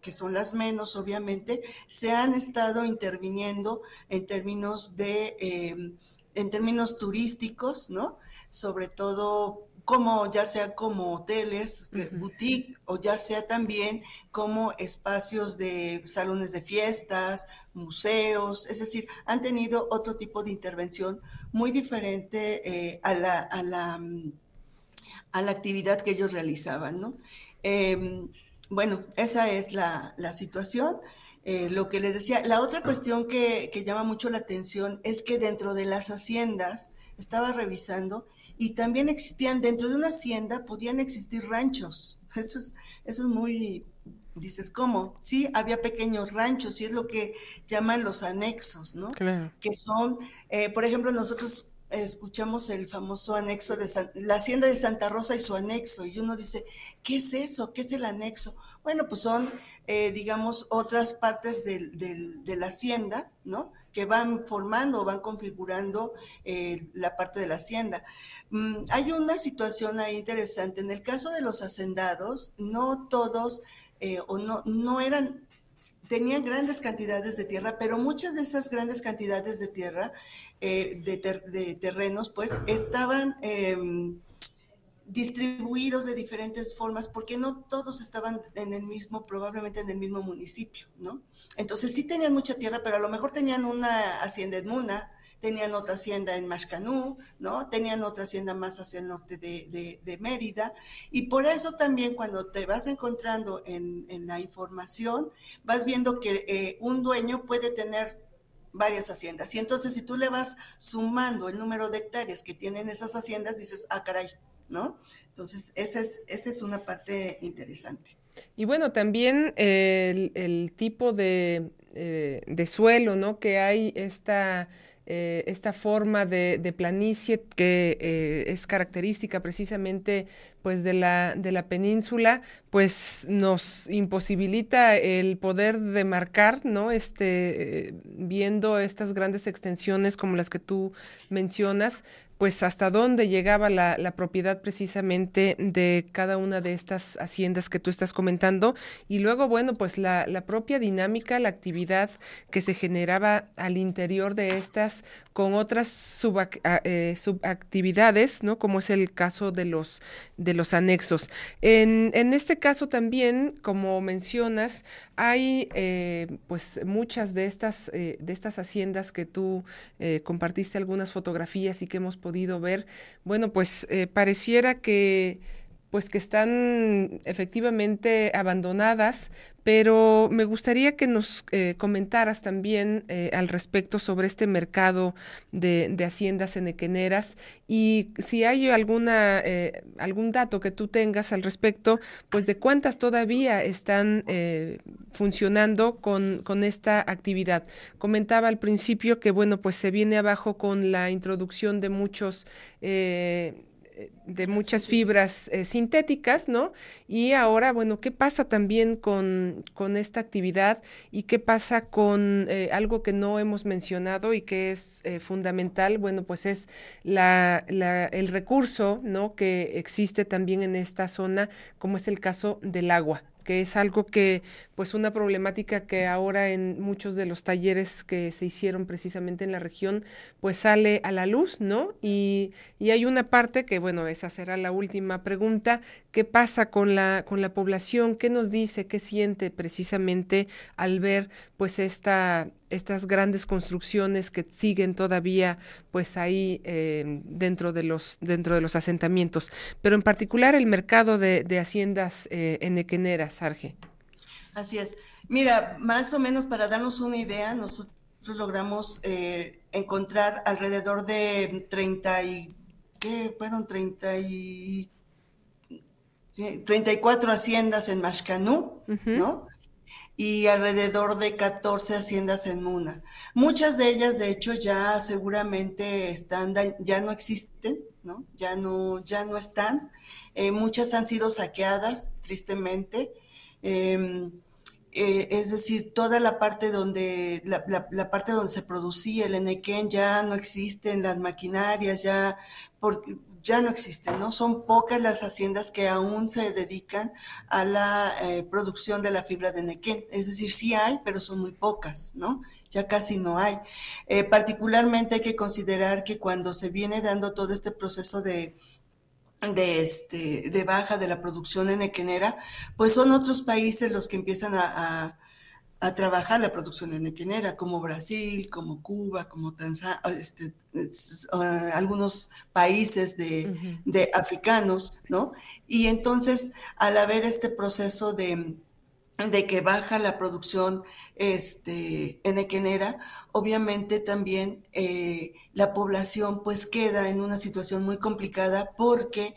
que son las menos obviamente, se han estado interviniendo en términos de, em, en términos turísticos, ¿no? Sobre todo como ya sea como hoteles, eh, boutique o ya sea también como espacios de salones de fiestas, museos, es decir, han tenido otro tipo de intervención muy diferente eh, a, la, a, la, mm, a, la, actividad que ellos realizaban, ¿no? Em, bueno, esa es la, la situación. Eh, lo que les decía, la otra cuestión que, que, llama mucho la atención es que dentro de las haciendas, estaba revisando, y también existían, dentro de una hacienda podían existir ranchos. Eso es, eso es muy, dices, ¿cómo? Sí, había pequeños ranchos y es lo que llaman los anexos, ¿no? Claro. Que son, eh, por ejemplo, nosotros escuchamos el famoso anexo de la hacienda de Santa Rosa y su anexo, y uno dice, ¿qué es eso? ¿Qué es el anexo? Bueno, pues son, eh, digamos, otras partes de la hacienda, ¿no? Que van formando, van configurando eh, la parte de la hacienda. Mm, hay una situación ahí interesante. En el caso de los hacendados, no todos eh, o no, no eran tenían grandes cantidades de tierra, pero muchas de esas grandes cantidades de tierra, eh, de, terrenos, pues estaban em, distribuidos de diferentes formas porque no todos estaban en el mismo, probablemente en el mismo municipio, ¿no? Entonces sí tenían mucha tierra, pero a lo mejor tenían una hacienda en Muna, tenían otra hacienda en Mashcanú, ¿no? Tenían otra hacienda más hacia el norte de, Mérida. Y por eso también cuando te vas encontrando en, la información, vas viendo que eh, un dueño puede tener varias haciendas. Y entonces si tú le vas sumando el número de hectáreas que tienen esas haciendas, dices, ah, caray, ¿no? Entonces, esa es, esa es una parte interesante. Y bueno, también el, tipo de, eh, de, suelo, ¿no? Que hay esta eh, esta forma de, planicie que eh, es característica precisamente pues de la, de la península, pues nos imposibilita el poder demarcar, ¿no? Este, eh, viendo estas grandes extensiones como las que tú mencionas, pues hasta dónde llegaba la, propiedad precisamente de cada una de estas haciendas que tú estás comentando. Y luego, bueno, pues la, propia dinámica, la actividad que se generaba al interior de estas con otras eh, subactividades, ¿no? Como es el caso de los, los anexos. En, este caso también, como mencionas, hay eh, pues muchas de estas, eh, de estas haciendas que tú compartiste algunas fotografías y que hemos podido podido ver, bueno, pues eh, pareciera que pues que están efectivamente abandonadas, pero me gustaría que nos eh, comentaras también eh, al respecto sobre este mercado de, haciendas enequeneras y si hay alguna algún dato que tú tengas al respecto, pues de cuántas todavía están funcionando con, con esta actividad. Comentaba al principio que, bueno, pues se viene abajo con la introducción de muchos eh, de muchas fibras eh, sintéticas, ¿no? Y ahora, bueno, ¿qué pasa también con, con esta actividad y qué pasa con eh, algo que no hemos mencionado y que es fundamental? Bueno, pues es la, la, el recurso, ¿no? Que existe también en esta zona, como es el caso del agua que es algo que, pues una problemática que ahora en muchos de los talleres que se hicieron precisamente en la región, pues sale a la luz, ¿no? Y, y hay una parte que, bueno, esa será la última pregunta, ¿qué pasa con la, con la población? ¿Qué nos dice? ¿Qué siente precisamente al ver, pues, esta, estas grandes construcciones que siguen todavía pues ahí eh, dentro de los dentro de los asentamientos. Pero en particular el mercado de, haciendas eh, en enequeneras Sarge. Así es. Mira más o menos para darnos una idea nosotros logramos eh, encontrar alrededor de 30 y qué fueron 30 y 34 haciendas en Mashcanú, ¿no? Y alrededor de 14 haciendas en Muna. Muchas de ellas, de hecho, ya seguramente están, ya no existen, ¿no? Ya no, ya no están. Eh, muchas han sido saqueadas, tristemente. Em, eh, es decir, toda la parte donde, la, parte donde se producía el Enequén ya no existen, las maquinarias ya, porque ya no existen, ¿no? Son pocas las haciendas que aún se dedican a la eh, producción de la fibra de nequén. Es decir, sí hay, pero son muy pocas, ¿no? Ya casi no hay. Eh, particularmente hay que considerar que cuando se viene dando todo este proceso de, de, este, de baja de la producción enequenera, pues son otros países los que empiezan a trabajar la producción enequinera, como Brasil, como Cuba, como Tanzania, este, algunos países de, de, africanos, ¿no? Y entonces, al haber este proceso de, de que baja la producción este, enequenera, obviamente también eh, la población pues queda en una situación muy complicada porque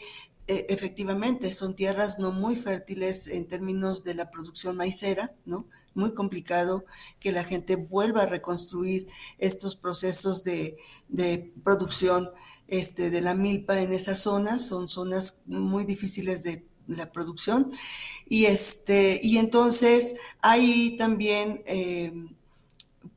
e, efectivamente son tierras no muy fértiles en términos de la producción maicera, ¿no? Muy complicado que la gente vuelva a reconstruir estos procesos de, de producción este, de la milpa en esas zonas, son zonas muy difíciles de la producción. Y, este, y entonces hay también eh,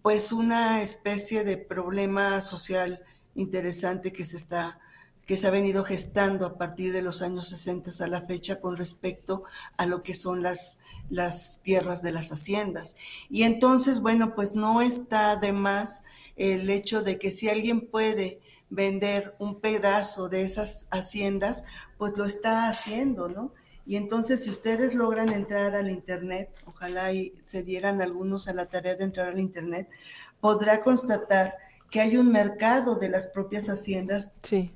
pues una especie de problema social interesante que se está que se ha venido gestando a partir de los años 60 a la fecha con respecto a lo que son las, las tierras de las haciendas. Y entonces, bueno, pues no está de más el hecho de que si alguien puede vender un pedazo de esas haciendas, pues lo está haciendo, ¿no? Y entonces, si ustedes logran entrar al Internet, ojalá y se dieran algunos a la tarea de entrar al Internet, podrá constatar que hay un mercado de las propias haciendas sí.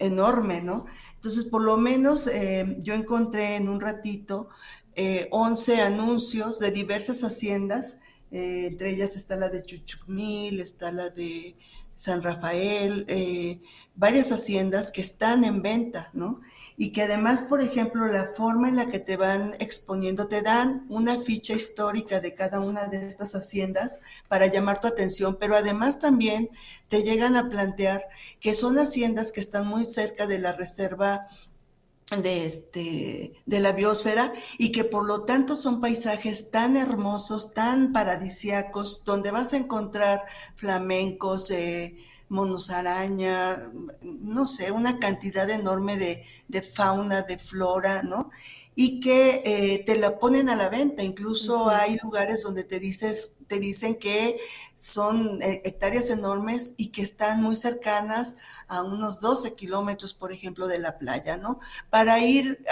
Enorme, ¿no? Entonces, por lo menos eh, yo encontré en un ratito eh, 11 anuncios de diversas haciendas, eh, entre ellas está la de Chuchucmil, está la de San Rafael, eh, varias haciendas que están en venta, ¿no? Y que además, por ejemplo, la forma en la que te van exponiendo, te dan una ficha histórica de cada una de estas haciendas para llamar tu atención, pero además también te llegan a plantear que son haciendas que están muy cerca de la reserva de, este, de la biosfera y que por lo tanto son paisajes tan hermosos, tan paradisiacos, donde vas a encontrar flamencos, eh, monos araña, no sé, una cantidad enorme de, de fauna, de flora, ¿no? Y que eh, te la ponen a la venta. Incluso hay lugares donde te dices, te dicen que son eh, hectáreas enormes y que están muy cercanas a unos 12 kilómetros, por ejemplo, de la playa, ¿no? Para ir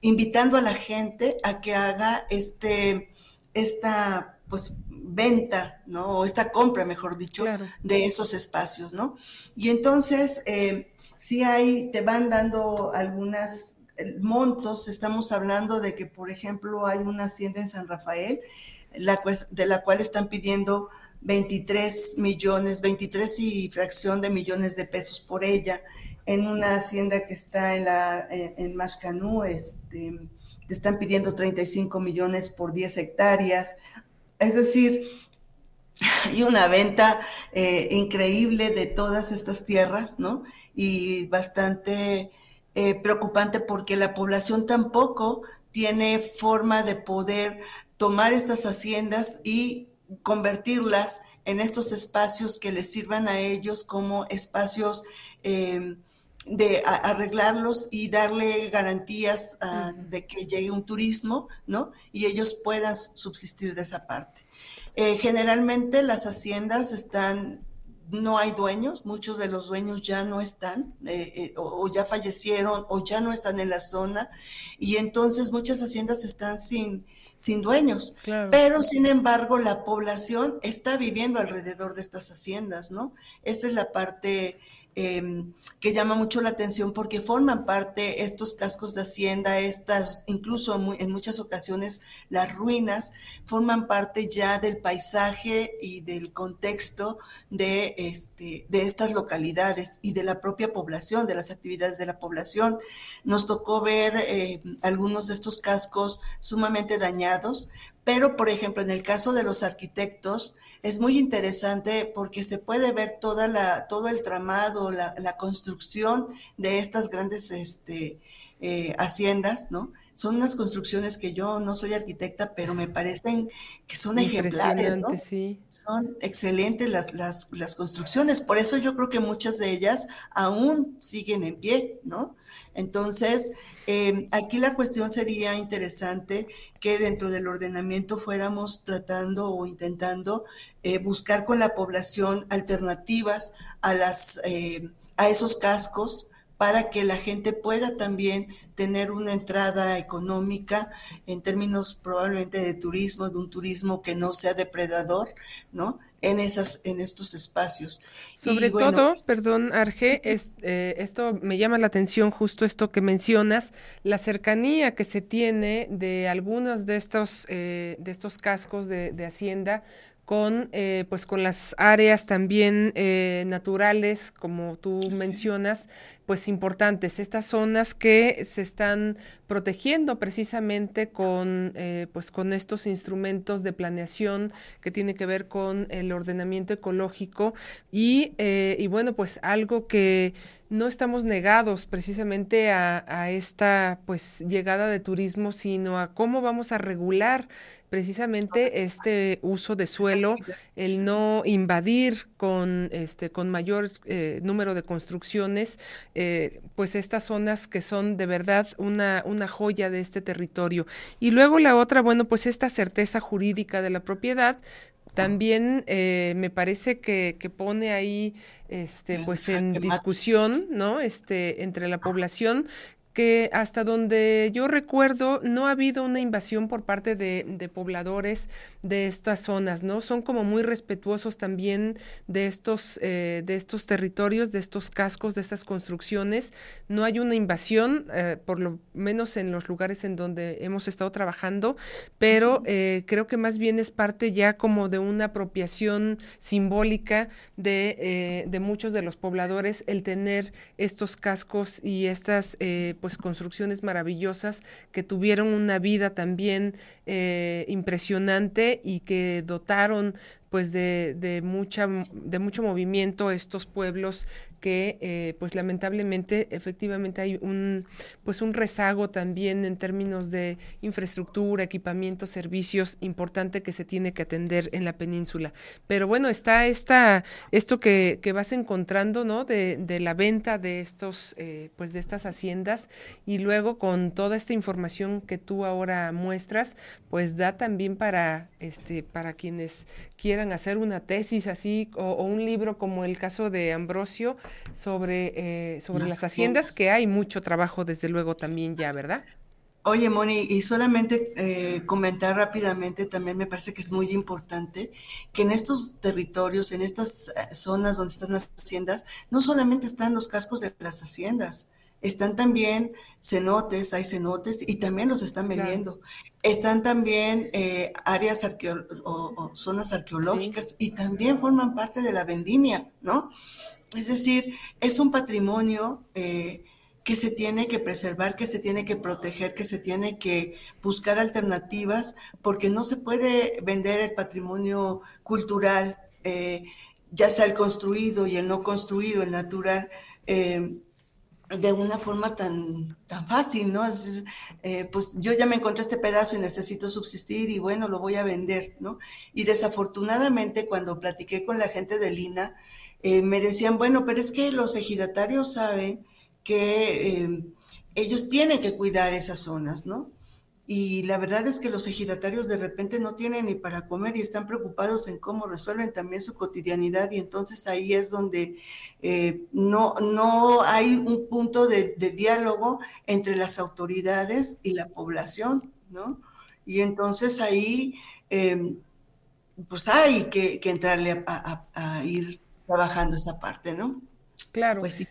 invitando a la gente a que haga este, esta, pues, venta, ¿no? O esta compra, mejor dicho, de esos espacios, ¿no? Y entonces, eh, si hay, te van dando algunas eh, montos, estamos hablando de que, por ejemplo, hay una hacienda en San Rafael, la, de la cual están pidiendo 23 millones, 23 y fracción de millones de pesos por ella, en una hacienda que está en, la, en, Mashcanú, este, te están pidiendo 35 millones por 10 hectáreas, es decir, hay una venta eh, increíble de todas estas tierras, ¿no? Y bastante eh, preocupante porque la población tampoco tiene forma de poder tomar estas haciendas y convertirlas en estos espacios que les sirvan a ellos como espacios eh, de arreglarlos y darle garantías uh, de que llegue un turismo, ¿no? Y ellos puedan subsistir de esa parte. Eh, generalmente las haciendas están, no hay dueños, muchos de los dueños ya no están, eh, eh, o, o, ya fallecieron, o ya no están en la zona, y entonces muchas haciendas están sin, sin dueños. Claro. Pero, sin embargo, la población está viviendo alrededor de estas haciendas, ¿no? Esa es la parte eh, que llama mucho la atención porque forman parte estos cascos de hacienda, estas, incluso en muchas ocasiones las ruinas, forman parte ya del paisaje y del contexto de, este, de estas localidades y de la propia población, de las actividades de la población. Nos tocó ver eh, algunos de estos cascos sumamente dañados, pero, por ejemplo, en el caso de los arquitectos, es muy interesante porque se puede ver toda la, todo el tramado, la, la construcción de estas grandes este, eh, haciendas, ¿no? Son unas construcciones que yo no soy arquitecta, pero me parecen que son ejemplares, ¿no? Sí. Son excelentes las, las, las construcciones, por eso yo creo que muchas de ellas aún siguen en pie, ¿no? Entonces, eh, aquí la cuestión sería interesante que dentro del ordenamiento fuéramos tratando o intentando eh, buscar con la población alternativas a, las, eh, a esos cascos para que la gente pueda también tener una entrada económica en términos probablemente de turismo, de un turismo que no sea depredador, ¿no? En, esas, en estos espacios. Sobre y, bueno, todo, perdón, Arge, es, eh, esto me llama la atención justo esto que mencionas, la cercanía que se tiene de algunos de estos, eh, de estos cascos de, de Hacienda con, eh, pues con las áreas también eh, naturales, como tú mencionas, pues importantes. Estas zonas que se están protegiendo precisamente con, eh, pues con estos instrumentos de planeación que tiene que ver con el ordenamiento ecológico y, y bueno, pues algo que no estamos negados precisamente a, esta pues llegada de turismo, sino a cómo vamos a regular precisamente este uso de suelo, el no invadir con este con mayor eh, número de construcciones, eh, pues estas zonas que son de verdad una, una joya de este territorio. Y luego la otra, bueno, pues esta certeza jurídica de la propiedad, también eh, me parece que, que, pone ahí este pues en discusión no este entre la población que hasta donde yo recuerdo no ha habido una invasión por parte de, pobladores de estas zonas, ¿no? Son como muy respetuosos también de estos, eh, de estos territorios, de estos cascos, de estas construcciones. No hay una invasión, eh, por lo menos en los lugares en donde hemos estado trabajando, pero eh, creo que más bien es parte ya como de una apropiación simbólica de, de muchos de los pobladores el tener estos cascos y estas pues construcciones maravillosas que tuvieron una vida también eh, impresionante y que dotaron pues de, de, mucha, de mucho movimiento estos pueblos que eh, pues lamentablemente efectivamente hay un pues un rezago también en términos de infraestructura, equipamiento, servicios importante que se tiene que atender en la península. Pero bueno, está esta, esto que, que vas encontrando, ¿no? De, de la venta de estos, eh, pues de estas haciendas y luego con toda esta información que tú ahora muestras, pues da también para, este, para quienes quieran hacer una tesis así o, un libro como el caso de Ambrosio sobre, eh, sobre las, haciendas, que hay mucho trabajo desde luego también ya, ¿verdad? Oye, Moni, y solamente eh, comentar rápidamente, también me parece que es muy importante que en estos territorios, en estas eh, zonas donde están las haciendas, no solamente están los cascos de las haciendas, están también cenotes, hay cenotes y también los están vendiendo. Están también eh, áreas o, zonas arqueológicas y también forman parte de la vendimia, ¿no? Es decir, es un patrimonio eh, que se tiene que preservar, que se tiene que proteger, que se tiene que buscar alternativas, porque no se puede vender el patrimonio cultural, eh, ya sea el construido y el no construido, el natural de una forma tan, tan fácil, ¿no? Eh, pues yo ya me encontré este pedazo y necesito subsistir y bueno, lo voy a vender, ¿no? Y desafortunadamente cuando platiqué con la gente de Lina, eh, me decían, bueno, pero es que los ejidatarios saben que eh, ellos tienen que cuidar esas zonas, ¿no? Y la verdad es que los ejidatarios de repente no tienen ni para comer y están preocupados en cómo resuelven también su cotidianidad y entonces ahí es donde eh, no, no hay un punto de, diálogo entre las autoridades y la población, ¿no? Y entonces ahí em, pues hay que, entrarle a, a, ir trabajando esa parte, ¿no? Claro. Pues sí.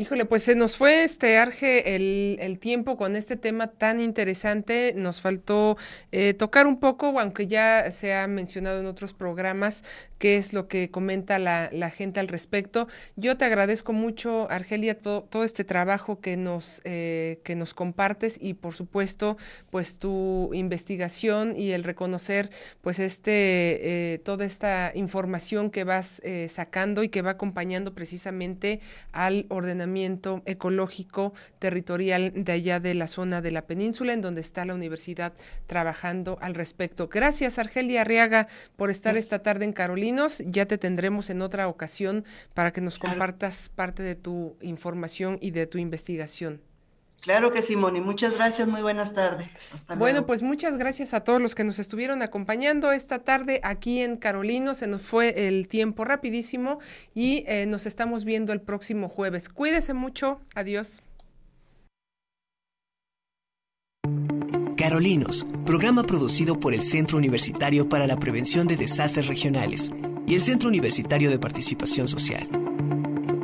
Híjole, pues se nos fue este Arge el, tiempo con este tema tan interesante. Nos faltó eh, tocar un poco, aunque ya se ha mencionado en otros programas, qué es lo que comenta la, gente al respecto. Yo te agradezco mucho, Argelia, todo, este trabajo que nos, eh, que nos compartes y por supuesto, pues tu investigación y el reconocer pues este, eh, toda esta información que vas sacando y que va acompañando precisamente al ordenamiento ecológico territorial de allá de la zona de la península, en donde está la universidad trabajando al respecto. Gracias, Argelia Arriaga, por estar esta tarde en Carolinos. Ya te tendremos en otra ocasión para que nos compartas parte de tu información y de tu investigación. Claro que sí, Moni. Muchas gracias. Muy buenas tardes. Hasta bueno, pues muchas gracias a todos los que nos estuvieron acompañando esta tarde aquí en Carolino. Se nos fue el tiempo rapidísimo y eh, nos estamos viendo el próximo jueves. Cuídese mucho. Adiós. Carolinos, programa producido por el Centro Universitario para la Prevención de Desastres Regionales y el Centro Universitario de Participación Social.